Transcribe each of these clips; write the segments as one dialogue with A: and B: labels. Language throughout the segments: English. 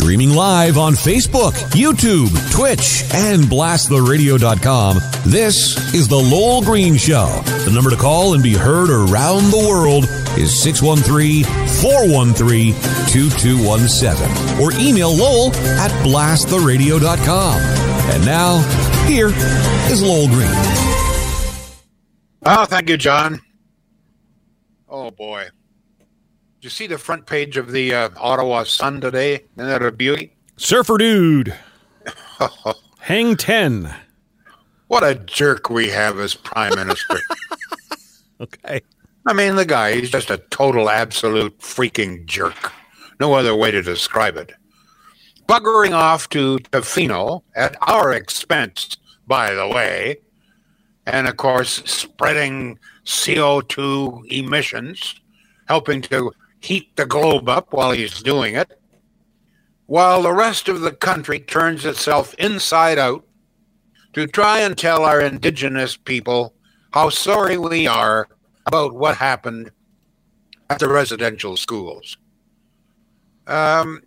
A: Streaming live on Facebook, YouTube, Twitch, and blasttheradio.com. This is The Lowell Green Show. The number to call and be heard around the world is 613 413 2217 or email Lowell at blasttheradio.com. And now, here is Lowell Green.
B: Oh, thank you, John. Oh, boy. Did you see the front page of the uh, Ottawa Sun today? Isn't that a beauty?
C: Surfer dude. Hang 10.
B: What a jerk we have as prime minister.
C: Okay.
B: I mean, the guy, he's just a total, absolute freaking jerk. No other way to describe it. Buggering off to Tofino at our expense, by the way, and of course, spreading CO2 emissions, helping to heat the globe up while he's doing it, while the rest of the country turns itself inside out to try and tell our indigenous people how sorry we are about what happened at the residential schools. Um,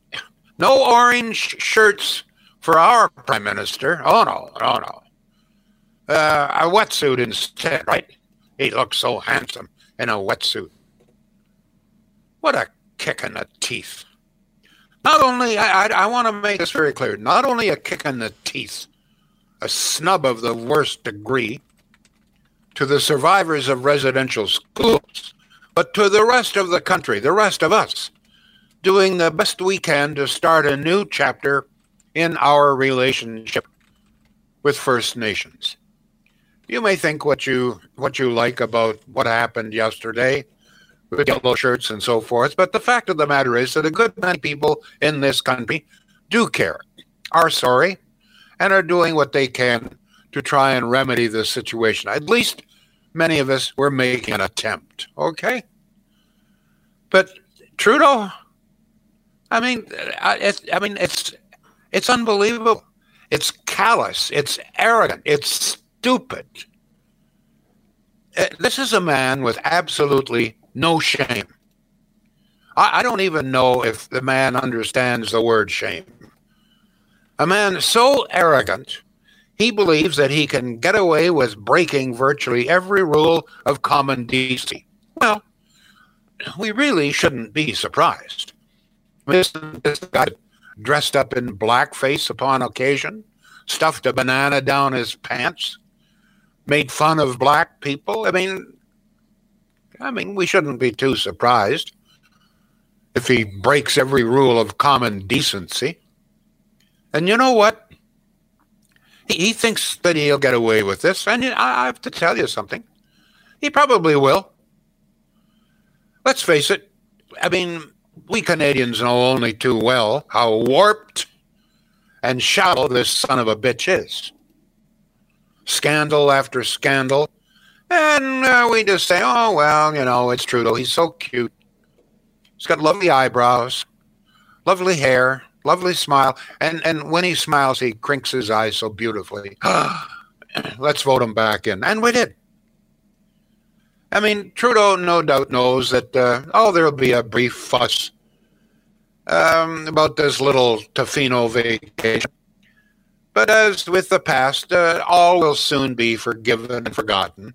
B: no orange shirts for our prime minister. Oh no, oh no. Uh, a wetsuit instead, right? He looks so handsome in a wetsuit. What a kick in the teeth. Not only, I, I, I want to make this very clear, not only a kick in the teeth, a snub of the worst degree to the survivors of residential schools, but to the rest of the country, the rest of us, doing the best we can to start a new chapter in our relationship with First Nations. You may think what you what you like about what happened yesterday with yellow shirts and so forth, but the fact of the matter is that a good many people in this country do care, are sorry, and are doing what they can to try and remedy this situation. At least many of us were making an attempt, okay? But Trudeau, I mean, it's, I mean, it's it's unbelievable. It's callous. It's arrogant. It's stupid. Uh, this is a man with absolutely no shame. I, I don't even know if the man understands the word shame. A man so arrogant, he believes that he can get away with breaking virtually every rule of common decency. Well, we really shouldn't be surprised. This, this guy dressed up in blackface upon occasion, stuffed a banana down his pants, made fun of black people. I mean, I mean, we shouldn't be too surprised if he breaks every rule of common decency. And you know what? He, he thinks that he'll get away with this, and I, I have to tell you something. He probably will. Let's face it. I mean, we Canadians know only too well how warped and shallow this son of a bitch is. Scandal after scandal. And uh, we just say, oh, well, you know, it's Trudeau. He's so cute. He's got lovely eyebrows, lovely hair, lovely smile. And, and when he smiles, he crinks his eyes so beautifully. Let's vote him back in. And we did. I mean, Trudeau no doubt knows that, uh, oh, there'll be a brief fuss um, about this little Tofino vacation. But as with the past, uh, all will soon be forgiven and forgotten.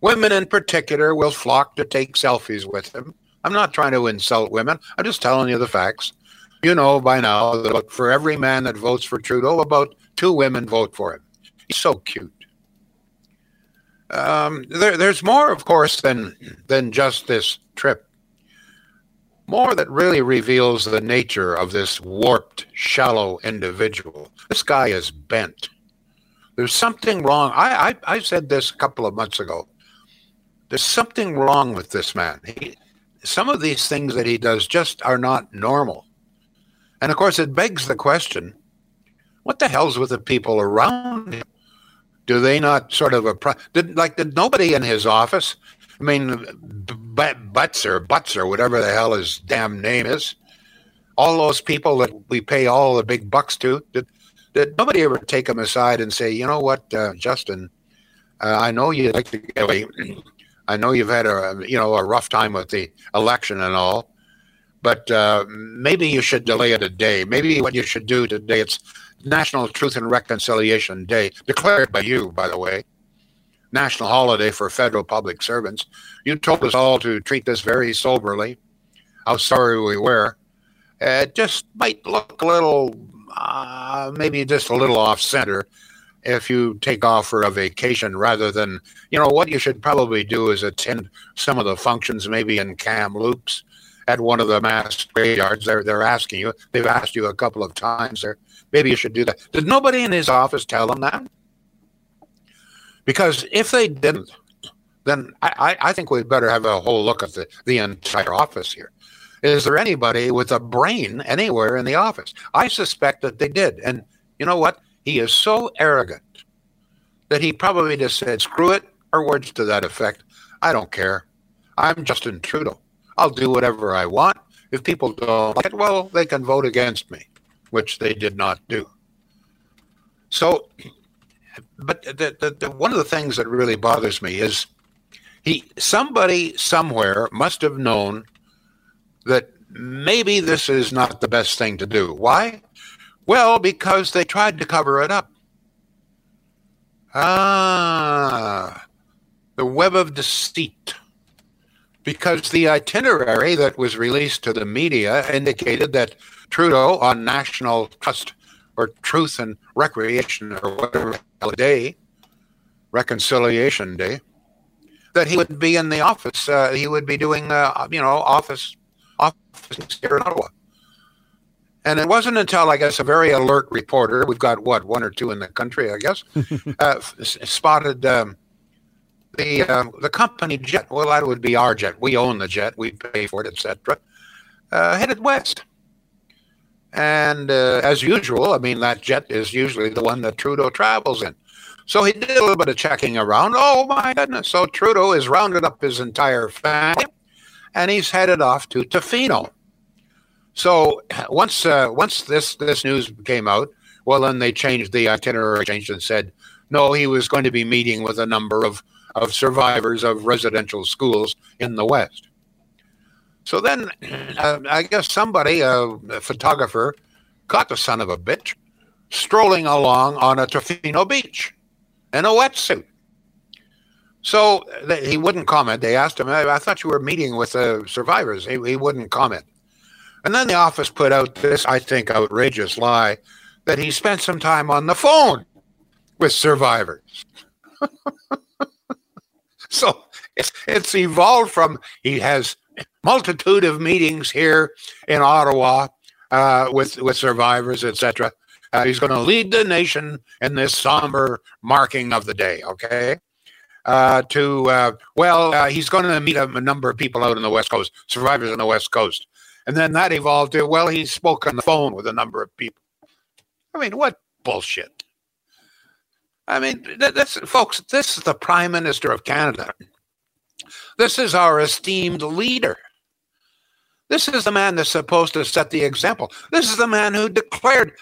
B: Women in particular will flock to take selfies with him. I'm not trying to insult women. I'm just telling you the facts. You know by now that for every man that votes for Trudeau, about two women vote for him. He's so cute. Um, there, there's more, of course, than than just this trip. More that really reveals the nature of this warped, shallow individual. This guy is bent. There's something wrong. I, I, I said this a couple of months ago. There's something wrong with this man. He, some of these things that he does just are not normal. And of course, it begs the question what the hell's with the people around him? Do they not sort of did like did nobody in his office? I mean, Butzer, Butzer, whatever the hell his damn name is. All those people that we pay all the big bucks to, did, did nobody ever take him aside and say, you know what, uh, Justin, uh, I know you'd like to get away. I know you've had a you know a rough time with the election and all, but uh, maybe you should delay it a day. Maybe what you should do today, it's National Truth and Reconciliation Day, declared by you, by the way, national holiday for federal public servants. You told us all to treat this very soberly, how sorry we were. It just might look a little, uh, maybe just a little off center if you take off for a vacation rather than, you know, what you should probably do is attend some of the functions, maybe in Kamloops at one of the mass graveyards. They're, they're asking you, they've asked you a couple of times there. Maybe you should do that. Did nobody in his office tell him that? Because if they didn't, then I, I think we'd better have a whole look at the, the entire office here. Is there anybody with a brain anywhere in the office? I suspect that they did. And you know what? He is so arrogant that he probably just said, screw it, or words to that effect. I don't care. I'm Justin Trudeau. I'll do whatever I want. If people don't like it, well, they can vote against me, which they did not do. So, but the, the, the, one of the things that really bothers me is he somebody somewhere must have known that maybe this is not the best thing to do. Why? Well, because they tried to cover it up. Ah, the web of deceit. Because the itinerary that was released to the media indicated that Trudeau on National Trust or Truth and Recreation or whatever day, Reconciliation Day, that he would be in the office. Uh, he would be doing, uh, you know, office office here in Ottawa. And it wasn't until I guess a very alert reporter, we've got what one or two in the country, I guess, uh, spotted um, the uh, the company jet. Well, that would be our jet. We own the jet. We pay for it, etc. Uh, headed west. And uh, as usual, I mean that jet is usually the one that Trudeau travels in. So he did a little bit of checking around. Oh my goodness! So Trudeau has rounded up his entire family, and he's headed off to Tofino so once uh, once this this news came out, well, then they changed the itinerary, changed and said no, he was going to be meeting with a number of of survivors of residential schools in the West. So then, uh, I guess somebody, uh, a photographer, caught the son of a bitch strolling along on a Tofino beach in a wetsuit. So he wouldn't comment. They asked him, I, thought you were meeting with the survivors. He, he wouldn't comment. And then the office put out this, I think, outrageous lie that he spent some time on the phone with survivors. so it's, it's evolved from he has multitude of meetings here in Ottawa uh, with with survivors, etc. Uh, he's going to lead the nation in this somber marking of the day. Okay. Uh, to uh, well, uh, he's going to meet a, a number of people out on the West Coast, survivors on the West Coast. And then that evolved to, well, he spoke on the phone with a number of people. I mean, what bullshit. I mean, this, folks, this is the Prime Minister of Canada. This is our esteemed leader. This is the man that's supposed to set the example. This is the man who declared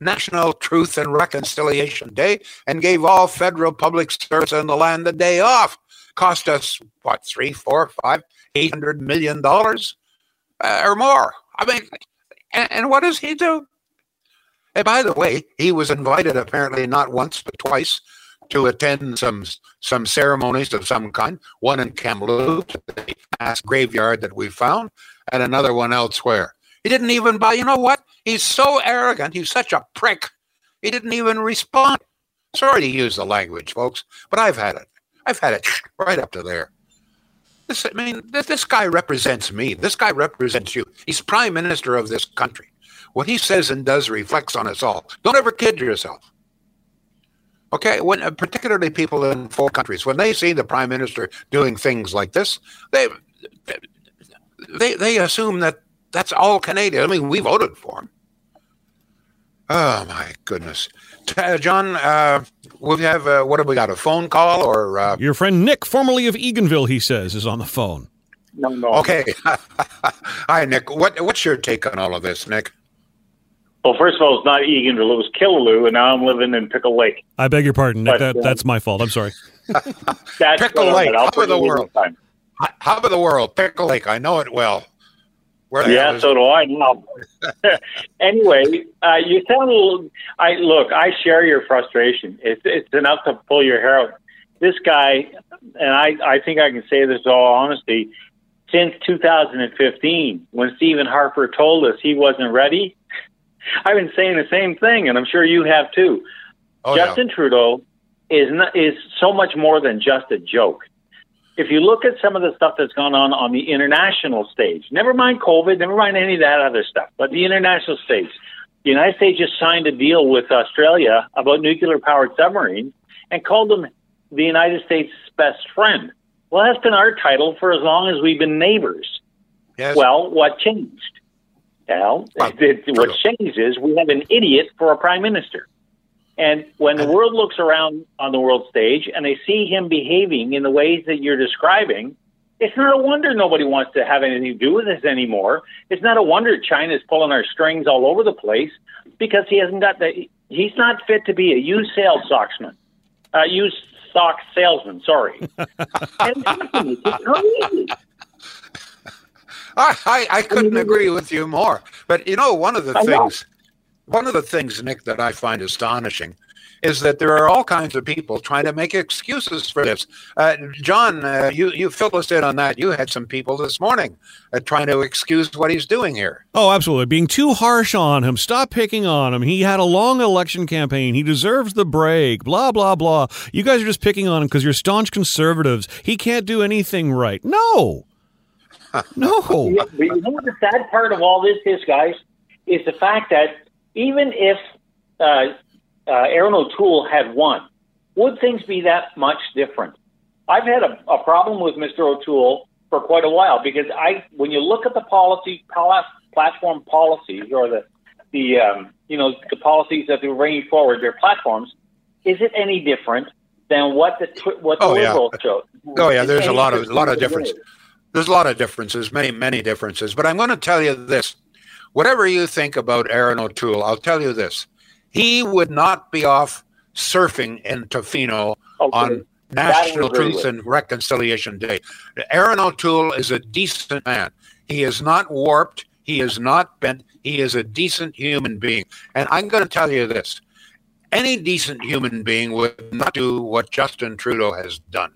B: National Truth and Reconciliation Day and gave all federal public servants in the land the day off. Cost us, what, three, four, five, eight hundred million dollars? Uh, or more. I mean, and, and what does he do? And by the way, he was invited apparently not once but twice to attend some some ceremonies of some kind. One in Kamloops, the mass graveyard that we found, and another one elsewhere. He didn't even buy. You know what? He's so arrogant. He's such a prick. He didn't even respond. Sorry to use the language, folks, but I've had it. I've had it right up to there. This, I mean, this, this guy represents me. This guy represents you. He's prime minister of this country. What he says and does reflects on us all. Don't ever kid yourself. Okay, when uh, particularly people in foreign countries, when they see the prime minister doing things like this, they they they assume that that's all Canadian. I mean, we voted for him. Oh my goodness, John. Uh, we have uh, what have we got? A phone call or uh...
C: your friend Nick, formerly of Eganville, he says, is on the phone.
B: No, no. Okay. Hi, Nick. What what's your take on all of this, Nick?
D: Well, first of all, it's not Eganville; it was Killaloe, and now I'm living in Pickle Lake.
C: I beg your pardon, Nick. But, that, uh, that's my fault. I'm sorry.
B: Pickle Lake, top of the world. Top of the world, Pickle Lake. I know it well. Where
D: Yeah, so do I now. anyway, uh, you sound a little. I look. I share your frustration. It's it's enough to pull your hair out. This guy, and I I think I can say this all honesty. Since 2015, when Stephen Harper told us he wasn't ready, I've been saying the same thing, and I'm sure you have too.
B: Oh, yeah.
D: Justin Trudeau is not, is so much more than just a joke. If you look at some of the stuff that's gone on on the international stage, never mind COVID, never mind any of that other stuff, but the international stage, the United States just signed a deal with Australia about nuclear powered submarines and called them the United States' best friend. Well, that's been our title for as long as we've been neighbors.
B: Yes.
D: Well, what changed? Well,
B: Well,
D: it, what changed is we have an idiot for a prime minister. And when the world looks around on the world stage and they see him behaving in the ways that you're describing, it's not a wonder nobody wants to have anything to do with this anymore. It's not a wonder China's pulling our strings all over the place because he hasn't got the. He's not fit to be a used sales socksman, uh, used sock salesman. Sorry. and it's crazy.
B: I, I, I couldn't agree with you more. But you know, one of the
D: I know.
B: Things, one of the things, Nick, that I find astonishing is that there are all kinds of people trying to make excuses for this. Uh, John, uh, you you filled us in on that. You had some people this morning uh, trying to excuse what he's doing here.
C: Oh, absolutely. Being too harsh on him. Stop picking on him. He had a long election campaign. He deserves the break. Blah, blah, blah. You guys are just picking on him because you're staunch conservatives. He can't do anything right. No. No.
D: You know what the sad part of all this is, guys, is the fact that even if uh, uh, Erin O'Toole had won, would things be that much different? I've had a, a problem with Mr. O'Toole for quite a while because I, when you look at the policy pala- platform policies or the the um, you know the policies that they're bringing forward, their platforms, is it any different than what the tw- what the
B: Oh, yeah.
D: chose?
B: Oh yeah, there's a lot of
D: different
B: lot of difference. There's a lot of differences, many many differences. But I'm going to tell you this: whatever you think about Erin O'Toole, I'll tell you this: he would not be off surfing in Tofino
D: Okay.
B: on National Truth
D: with.
B: and Reconciliation Day. Erin O'Toole is a decent man. He is not warped. He is not bent. He is a decent human being. And I'm going to tell you this: any decent human being would not do what Justin Trudeau has done.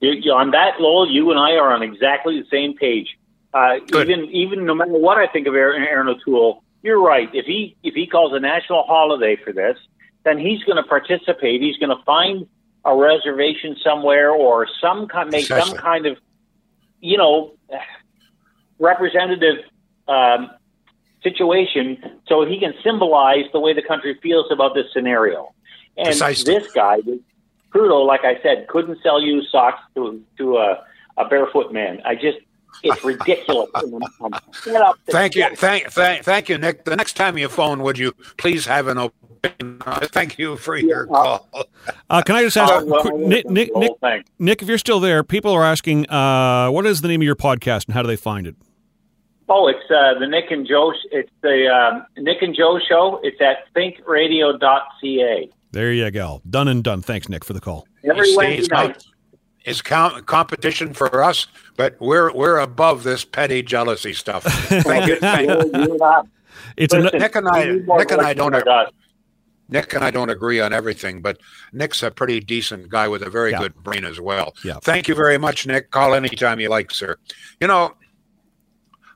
D: You, you, on that, Lowell, you and I are on exactly the same page. Uh,
B: Good.
D: even even no matter what I think of Erin, Erin O'Toole, you're right. If he if he calls a national holiday for this, then he's going to participate. He's going to find a reservation somewhere or some kind make some kind of you know representative um, situation so he can symbolize the way the country feels about this scenario. And
B: Precisely.
D: this guy, Trudeau, like I said, couldn't sell you socks to to a, a barefoot man. I just, it's ridiculous. Get up
B: Thank you, thank, thank, thank you, Nick. The next time you phone, would you please have an opinion? Uh, Thank you for your
D: Yeah.
B: call.
C: Uh, can I just ask,
D: Uh, well,
C: Nick, Nick, Nick. Nick, if you're still there, people are asking, uh, what is the name of your podcast and how do they find it?
D: Oh, it's uh, the Nick and Joe. It's the um, Nick and Joe show. It's at thinkradio.ca.
C: There you go. Done and done. Thanks, Nick, for the call.
D: Every
B: You see,
D: Wednesday night.
B: Com- It's com- competition for us, but we're we're above this petty jealousy stuff. Thank you. Thank
D: You-
C: It's
D: Listen,
B: Nick and I-
D: we need more
B: Nick and I don't-
D: like.
B: Nick and I don't agree on everything, but Nick's a pretty decent guy with a very
C: Yeah.
B: good brain as well.
C: Yeah.
B: Thank you very much, Nick. Call anytime you like, sir. You know,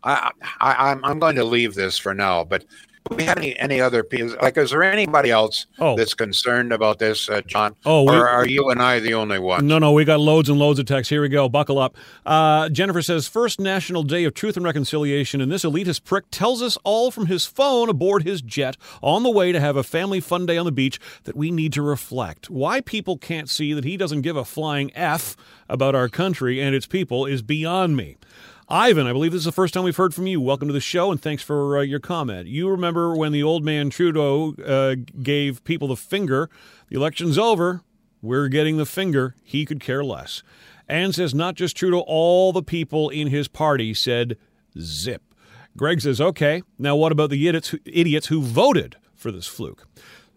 B: I, I I'm I'm going to leave this for now, but do we have any any other people? Like, is there anybody else
C: Oh.
B: that's concerned about this, uh, John?
C: Oh, we-
B: or are you and I the only ones?
C: No, no, we got loads and loads of texts. Here we go. Buckle up. Uh, Jennifer says, First National Day of Truth and Reconciliation, and this elitist prick tells us all from his phone aboard his jet on the way to have a family fun day on the beach that we need to reflect. Why people can't see that he doesn't give a flying F about our country and its people is beyond me. Ivan, I believe this is the first time we've heard from you. Welcome to the show, and thanks for uh, your comment. You remember when the old man Trudeau uh, gave people the finger? The election's over. We're getting the finger. He could care less. And says not just Trudeau, all the people in his party said zip. Greg says, okay, now what about the idiots who, idiots who voted for this fluke?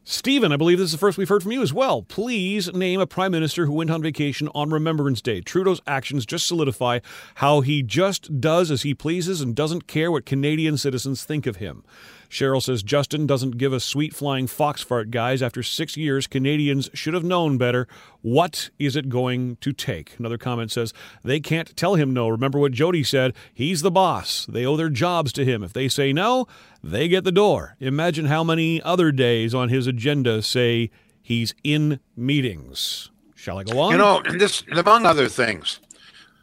C: Stephen, I believe this is the first we've heard from you as well. Please name a prime minister who went on vacation on Remembrance Day. Trudeau's actions just solidify how he just does as he pleases and doesn't care what Canadian citizens think of him. Cheryl says Justin doesn't give a sweet flying fox fart, guys. After six years, Canadians should have known better. What is it going to take? Another comment says they can't tell him no. Remember what Jody said? He's the boss. They owe their jobs to him. If they say no, they get the door. Imagine how many other days on his agenda say he's in meetings. Shall I go on?
B: You know, and this among other things,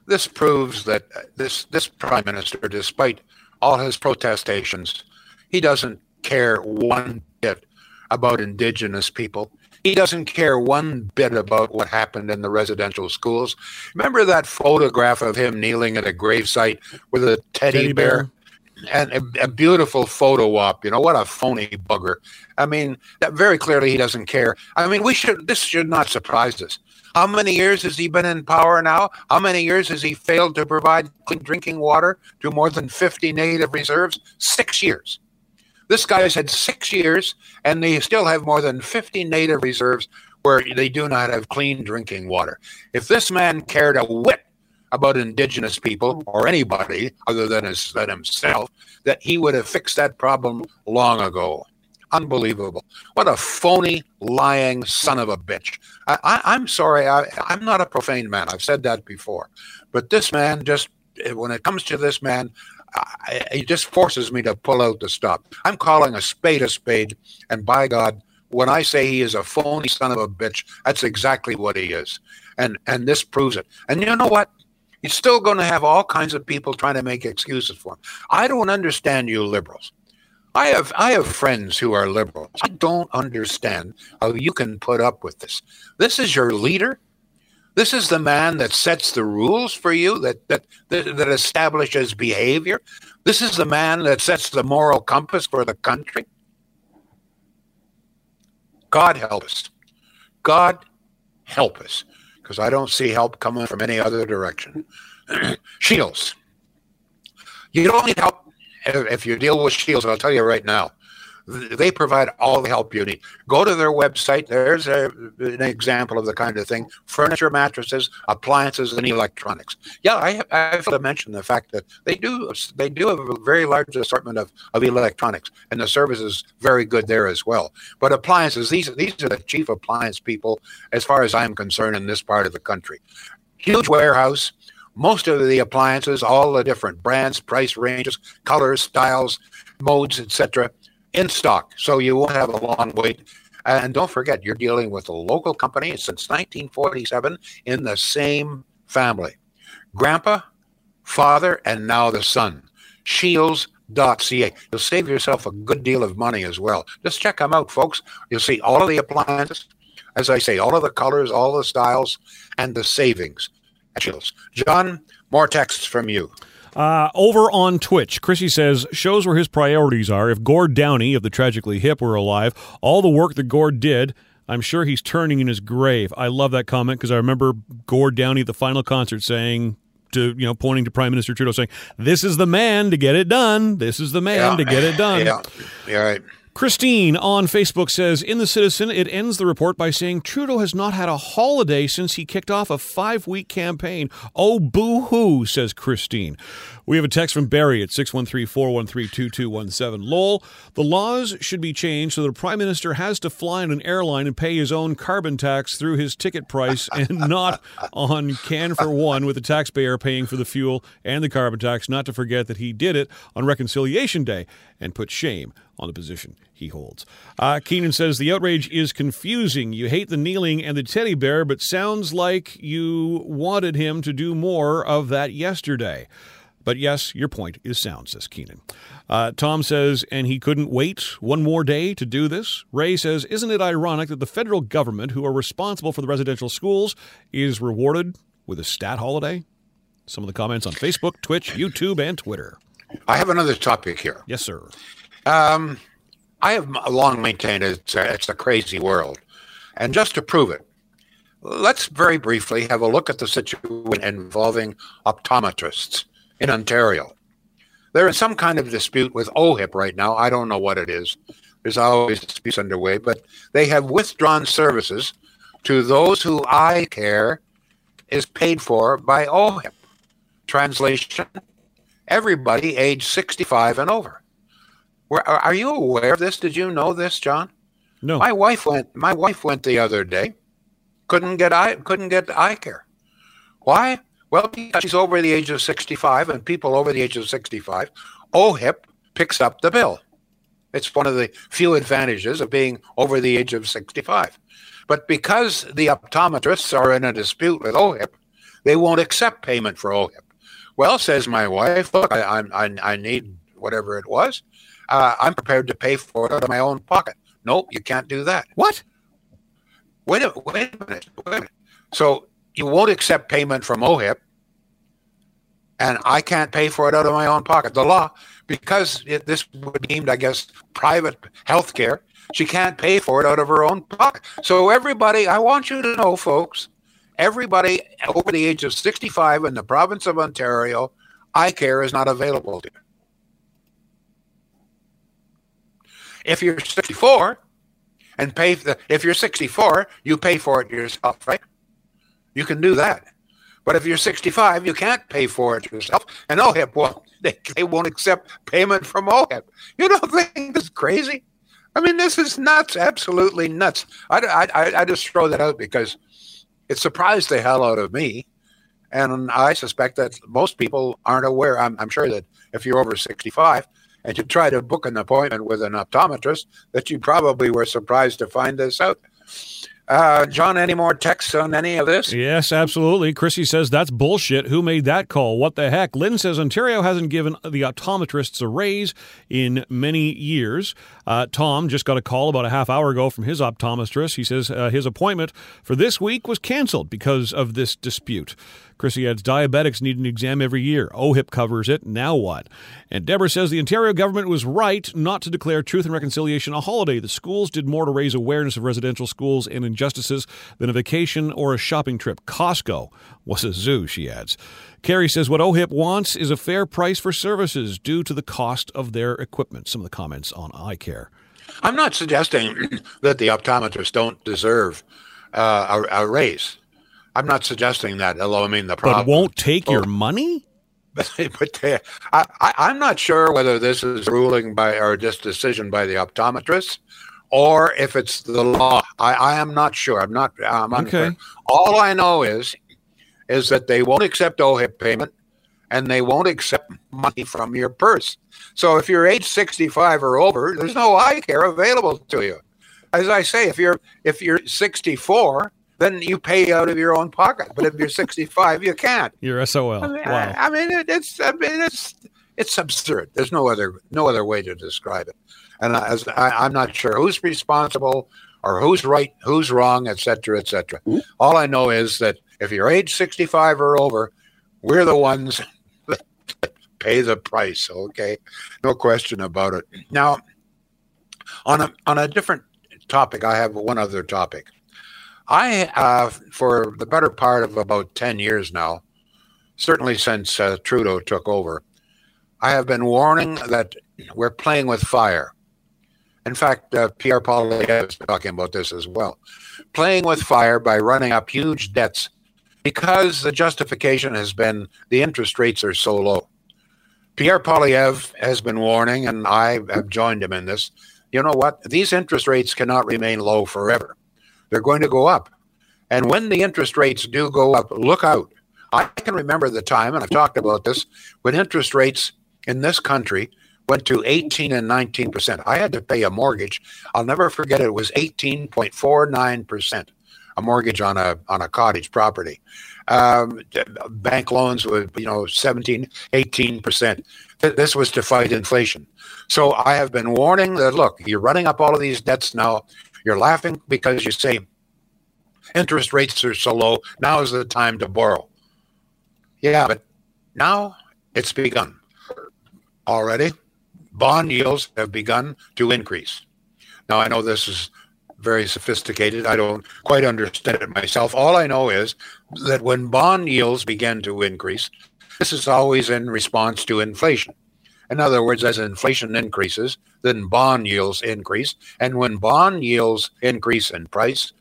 B: this proves that uh, this this prime minister, despite all his protestations, he doesn't care one bit about indigenous people. He doesn't care one bit about what happened in the residential schools. Remember that photograph of him kneeling at a gravesite with a teddy,
C: Teddy
B: bear?
C: bear.
B: And a, a beautiful photo op, you know what a phony bugger. I mean, that very clearly he doesn't care. I mean, we should. This should not surprise us. How many years has he been in power now? How many years has he failed to provide clean drinking water to more than 50 native reserves? Six years. This guy has had six years, and they still have more than 50 native reserves where they do not have clean drinking water. If this man cared a whit about indigenous people or anybody other than, his, than himself, that he would have fixed that problem long ago. Unbelievable. What a phony, lying son of a bitch. I, I, I'm sorry, I, I'm not a profane man. I've said that before. But this man just, when it comes to this man, I, he just forces me to pull out the stop. I'm calling a spade a spade, and by God, when I say he is a phony son of a bitch, that's exactly what he is, and and this proves it. And you know what? He's still going to have all kinds of people trying to make excuses for him. I don't understand you liberals. I have I have friends who are liberals. I don't understand how you can put up with this. This is your leader. This is the man that sets the rules for you, that, that, that, establishes behavior. This is the man that sets the moral compass for the country. God help us. God help us, because I don't see help coming from any other direction. Shields. You don't need help if you deal with Shields. I'll tell you right now. They provide all the help you need. Go to their website. There's a, an example of the kind of thing: furniture, mattresses, appliances, and electronics. Yeah, I, I have to mention the fact that they do they do have a very large assortment of, of electronics, and the service is very good there as well. But appliances, these these are the chief appliance people, as far as I'm concerned, in this part of the country. Huge warehouse. Most of the appliances, all the different brands, price ranges, colors, styles, modes, etc in stock, so you won't have a long wait. And don't forget, you're dealing with a local company since 1947 in the same family. Grandpa, father, and now the son. Shields.ca. You'll save yourself a good deal of money as well. Just check them out, folks. You'll see all of the appliances, as I say, all of the colors, all the styles, and the savings Shields. John, more texts from you.
C: Uh, over on Twitch, Chrissy says shows where his priorities are. If Gord Downie of the Tragically Hip were alive, all the work that Gord did, I'm sure he's turning in his grave. I love that comment because I remember Gord Downie at the final concert saying to you know pointing to Prime Minister Trudeau saying, "This is the man to get it done. This is the man
B: Yeah.
C: to get it done."
B: Yeah, yeah, right.
C: Christine on Facebook says In the Citizen, it ends the report by saying Trudeau has not had a holiday since he kicked off a five week campaign. Oh, boo hoo, says Christine. We have a text from Barry at 613 413 2217. Lowell, the laws should be changed so the prime minister has to fly on an airline and pay his own carbon tax through his ticket price and not on can for one with the taxpayer paying for the fuel and the carbon tax. Not to forget that he did it on Reconciliation Day and put shame on the position he holds. Uh, Keenan says the outrage is confusing. You hate the kneeling and the teddy bear, but sounds like you wanted him to do more of that yesterday. But yes, your point is sound, says Keenan. Uh, Tom says, and he couldn't wait one more day to do this. Ray says, isn't it ironic that the federal government, who are responsible for the residential schools, is rewarded with a stat holiday? Some of the comments on Facebook, Twitch, YouTube, and Twitter.
B: I have another topic here.
C: Yes, sir.
B: Um, I have long maintained it's a, it's a crazy world. And just to prove it, let's very briefly have a look at the situation involving optometrists in Ontario. They're in some kind of dispute with OHIP right now. I don't know what it is. There's always disputes underway, but they have withdrawn services to those who eye care is paid for by OHIP. Translation everybody age 65 and over. Are you aware of this? Did you know this, John?
C: No.
B: My wife went. My wife went the other day. Couldn't get eye. Couldn't get eye care. Why? Well, because she's over the age of 65, and people over the age of 65, OHIP picks up the bill. It's one of the few advantages of being over the age of 65. But because the optometrists are in a dispute with OHIP, they won't accept payment for OHIP. Well, says my wife, look, I, I, I need whatever it was. Uh, I'm prepared to pay for it out of my own pocket. Nope, you can't do that.
C: What?
B: Wait a, wait a minute. Wait a minute. So you won't accept payment from OHIP, and I can't pay for it out of my own pocket. The law, because it, this would be deemed, I guess, private health care, she can't pay for it out of her own pocket. So everybody, I want you to know, folks, everybody over the age of 65 in the province of Ontario, eye care is not available to you. If you're 64 and pay the, if you're 64, you pay for it yourself, right? You can do that. But if you're 65, you can't pay for it yourself. And OHIP won't, they, they won't accept payment from OHIP. You don't think this is crazy? I mean, this is nuts, absolutely nuts. I, I, I just throw that out because it surprised the hell out of me. And I suspect that most people aren't aware. I'm, I'm sure that if you're over 65, and you try to book an appointment with an optometrist, that you probably were surprised to find this out. Uh, John, any more texts on any of this?
C: Yes, absolutely. Chrissy says that's bullshit. Who made that call? What the heck? Lynn says Ontario hasn't given the optometrists a raise in many years. Uh, Tom just got a call about a half hour ago from his optometrist. He says uh, his appointment for this week was canceled because of this dispute. Chrissy adds diabetics need an exam every year. OHIP covers it. Now what? And Deborah says the Ontario government was right not to declare Truth and Reconciliation a holiday. The schools did more to raise awareness of residential schools and injustices than a vacation or a shopping trip. Costco was a zoo, she adds. Carrie says what OHIP wants is a fair price for services due to the cost of their equipment. Some of the comments on eye care.
B: I'm not suggesting that the optometrists don't deserve uh, a, a raise. I'm not suggesting that. Although I mean the problem,
C: but won't take oh. your money.
B: but they, I, I, am not sure whether this is ruling by or just decision by the optometrists, or if it's the law. I, I am not sure. I'm not. I'm okay. All I know is, is that they won't accept OHIP payment, and they won't accept money from your purse. So if you're age 65 or over, there's no eye care available to you. As I say, if you're if you're 64 then you pay out of your own pocket. But if you're 65, you can't.
C: You're SOL.
B: I mean,
C: wow.
B: I, I mean it, it's I mean it's it's absurd. There's no other no other way to describe it. And as I, am not sure who's responsible or who's right, who's wrong, et cetera, et cetera. Mm-hmm. All I know is that if you're age 65 or over, we're the ones that pay the price. Okay, no question about it. Now, on a on a different topic, I have one other topic. I, uh, for the better part of about 10 years now, certainly since uh, Trudeau took over, I have been warning that we're playing with fire. In fact, uh, Pierre Poilievre is talking about this as well. Playing with fire by running up huge debts because the justification has been the interest rates are so low. Pierre Poilievre has been warning, and I have joined him in this. You know what? These interest rates cannot remain low forever. They're going to go up. And when the interest rates do go up, look out. I can remember the time, and I've talked about this, when interest rates in this country went to 18 and 19 percent. I had to pay a mortgage. I'll never forget it. Was 18.49 percent, a mortgage on a on a cottage property. Um, bank loans were you know 17, 18 percent. This was to fight inflation. So I have been warning that look, you're running up all of these debts now. You're laughing because you say interest rates are so low. Now is the time to borrow. Yeah, but now it's begun already. Bond yields have begun to increase. Now, I know this is very sophisticated. I don't quite understand it myself. All I know is that when bond yields begin to increase, this is always in response to inflation. In other words, as inflation increases, then bond yields increase. And when bond yields increase in price,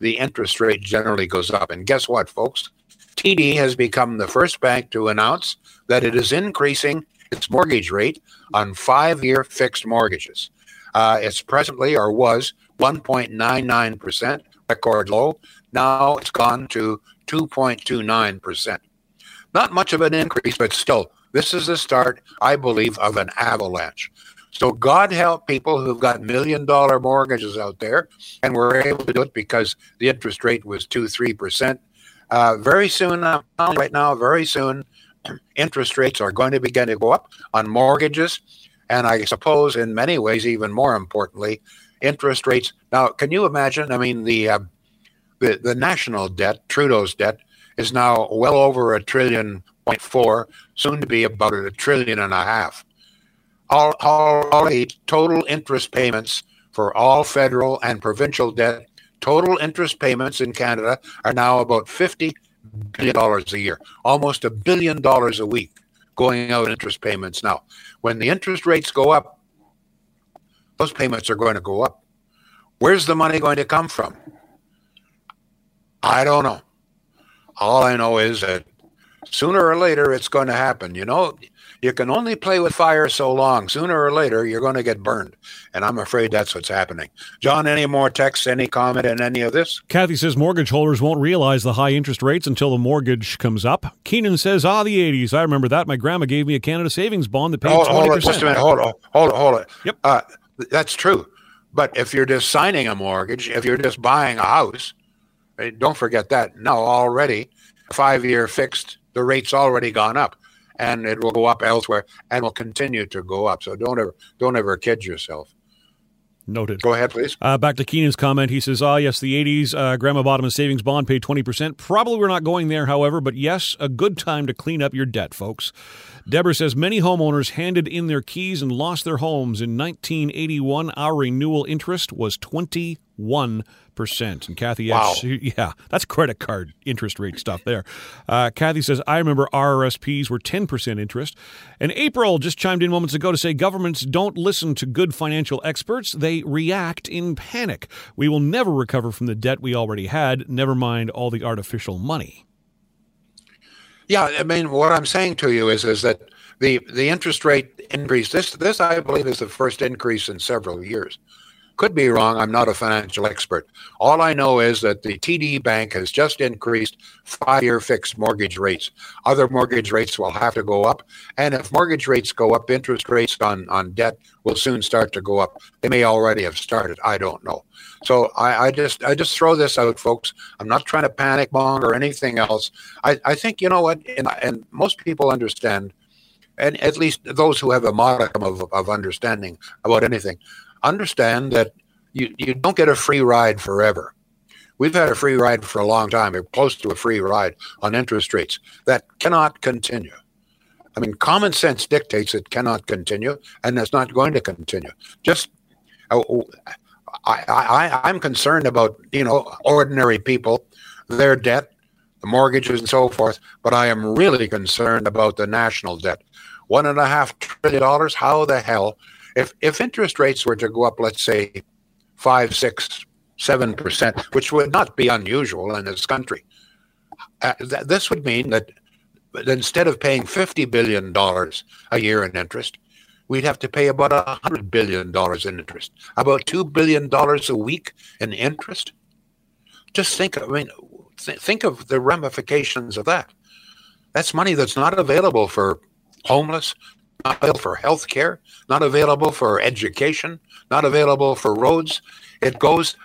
B: the interest rate generally goes up. And guess what, folks? TD has become the first bank to announce that it is increasing its mortgage rate on five year fixed mortgages. Uh, it's presently or was 1.99%, record low. Now it's gone to 2.29%. Not much of an increase, but still, this is the start, I believe, of an avalanche. So God help people who've got million dollar mortgages out there and were able to do it because the interest rate was two, three percent. Uh, very soon, uh, right now, very soon, interest rates are going to begin to go up on mortgages. And I suppose, in many ways, even more importantly, interest rates. Now, can you imagine? I mean, the uh, the, the national debt, Trudeau's debt, is now well over a trillion point four, soon to be about a trillion and a half. All, all, all total interest payments for all federal and provincial debt, total interest payments in Canada are now about fifty billion dollars a year, almost a billion dollars a week going out interest payments now. When the interest rates go up, those payments are going to go up. Where's the money going to come from? I don't know. All I know is that sooner or later it's going to happen. You know, you can only play with fire so long. Sooner or later you're going to get burned. And I'm afraid that's what's happening. John, any more texts, any comment in any of this?
C: Kathy says mortgage holders won't realize the high interest rates until the mortgage comes up. Keenan says, ah, the 80s. I remember that. My grandma gave me a Canada savings bond that paid hold, 20%. Hold
B: it, just a minute. Hold on. Hold it. Hold it. Yep. Uh, that's true. But if you're just signing a mortgage, if you're just buying a house, don't forget that. No, already five year fixed, the rate's already gone up and it will go up elsewhere and will continue to go up. So don't ever don't ever kid yourself.
C: Noted.
B: Go ahead, please.
C: Uh, back to Keenan's comment. He says, "Ah, yes, the '80s uh, Grandma Bottom savings bond paid 20 percent. Probably we're not going there, however, but yes, a good time to clean up your debt, folks." Deborah says many homeowners handed in their keys and lost their homes in 1981. Our renewal interest was 21 percent. And Kathy,
B: wow.
C: yeah, that's credit card interest rate stuff there. Uh, Kathy says, I remember RRSPs were 10 percent interest. And April just chimed in moments ago to say governments don't listen to good financial experts; they react in panic. We will never recover from the debt we already had. Never mind all the artificial money.
B: Yeah, I mean, what I'm saying to you is is that the the interest rate increase. This this I believe is the first increase in several years. Could be wrong. I'm not a financial expert. All I know is that the TD Bank has just increased five year fixed mortgage rates. Other mortgage rates will have to go up. And if mortgage rates go up, interest rates on, on debt will soon start to go up. They may already have started. I don't know. So I, I just I just throw this out, folks. I'm not trying to panic mong or anything else. I, I think you know what, and, and most people understand and at least those who have a modicum of, of understanding about anything, understand that you, you don't get a free ride forever. We've had a free ride for a long time, or close to a free ride on interest rates. That cannot continue. I mean, common sense dictates it cannot continue, and it's not going to continue. Just, uh, I, I, I'm concerned about you know ordinary people, their debt, the mortgages, and so forth. But I am really concerned about the national debt. One and a half trillion dollars. How the hell if if interest rates were to go up, let's say five, six, seven percent, which would not be unusual in this country, uh, th- this would mean that instead of paying fifty billion dollars a year in interest, we'd have to pay about a hundred billion dollars in interest, about two billion dollars a week in interest. Just think. I mean, th- think of the ramifications of that. That's money that's not available for homeless, not available for health care, not available for education, not available for roads. It goes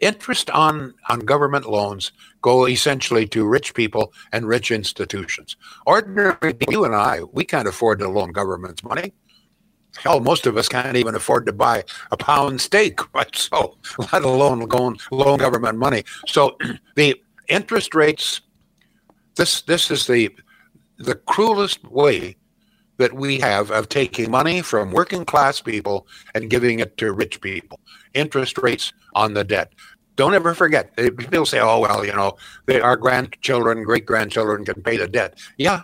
B: interest on on government loans go essentially to rich people and rich institutions. Ordinary you and I, we can't afford to loan government's money. Hell, most of us can't even afford to buy a pound steak, right? So, let alone loan, loan government money. So, the interest rates. This this is the the cruelest way that we have of taking money from working class people and giving it to rich people. Interest rates on the debt. Don't ever forget. People say, "Oh well, you know, they, our grandchildren, great grandchildren can pay the debt." Yeah,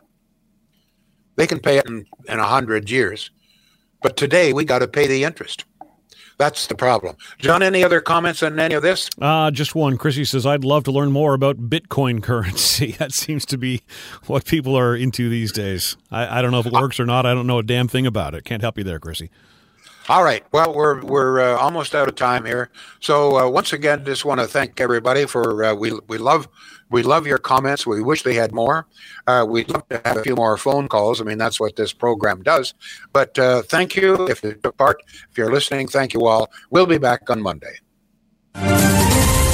B: they can pay it in a hundred years, But today we got to pay the interest. That's the problem. John, any other comments on any of this?
E: Uh, just one. Chrissy says, I'd love to learn more about Bitcoin currency. that seems to be what people are into these days. I, I don't know if it works or not. I don't know a damn thing about it. Can't help you there, Chrissy.
B: All right. Well, we're we're uh, almost out of time here. So uh, once again, just want to thank everybody for uh, we we love we love your comments. We wish they had more. Uh, we'd love to have a few more phone calls. I mean, that's what this program does. But uh, thank you if you took part. If you're listening, thank you all. We'll be back on Monday.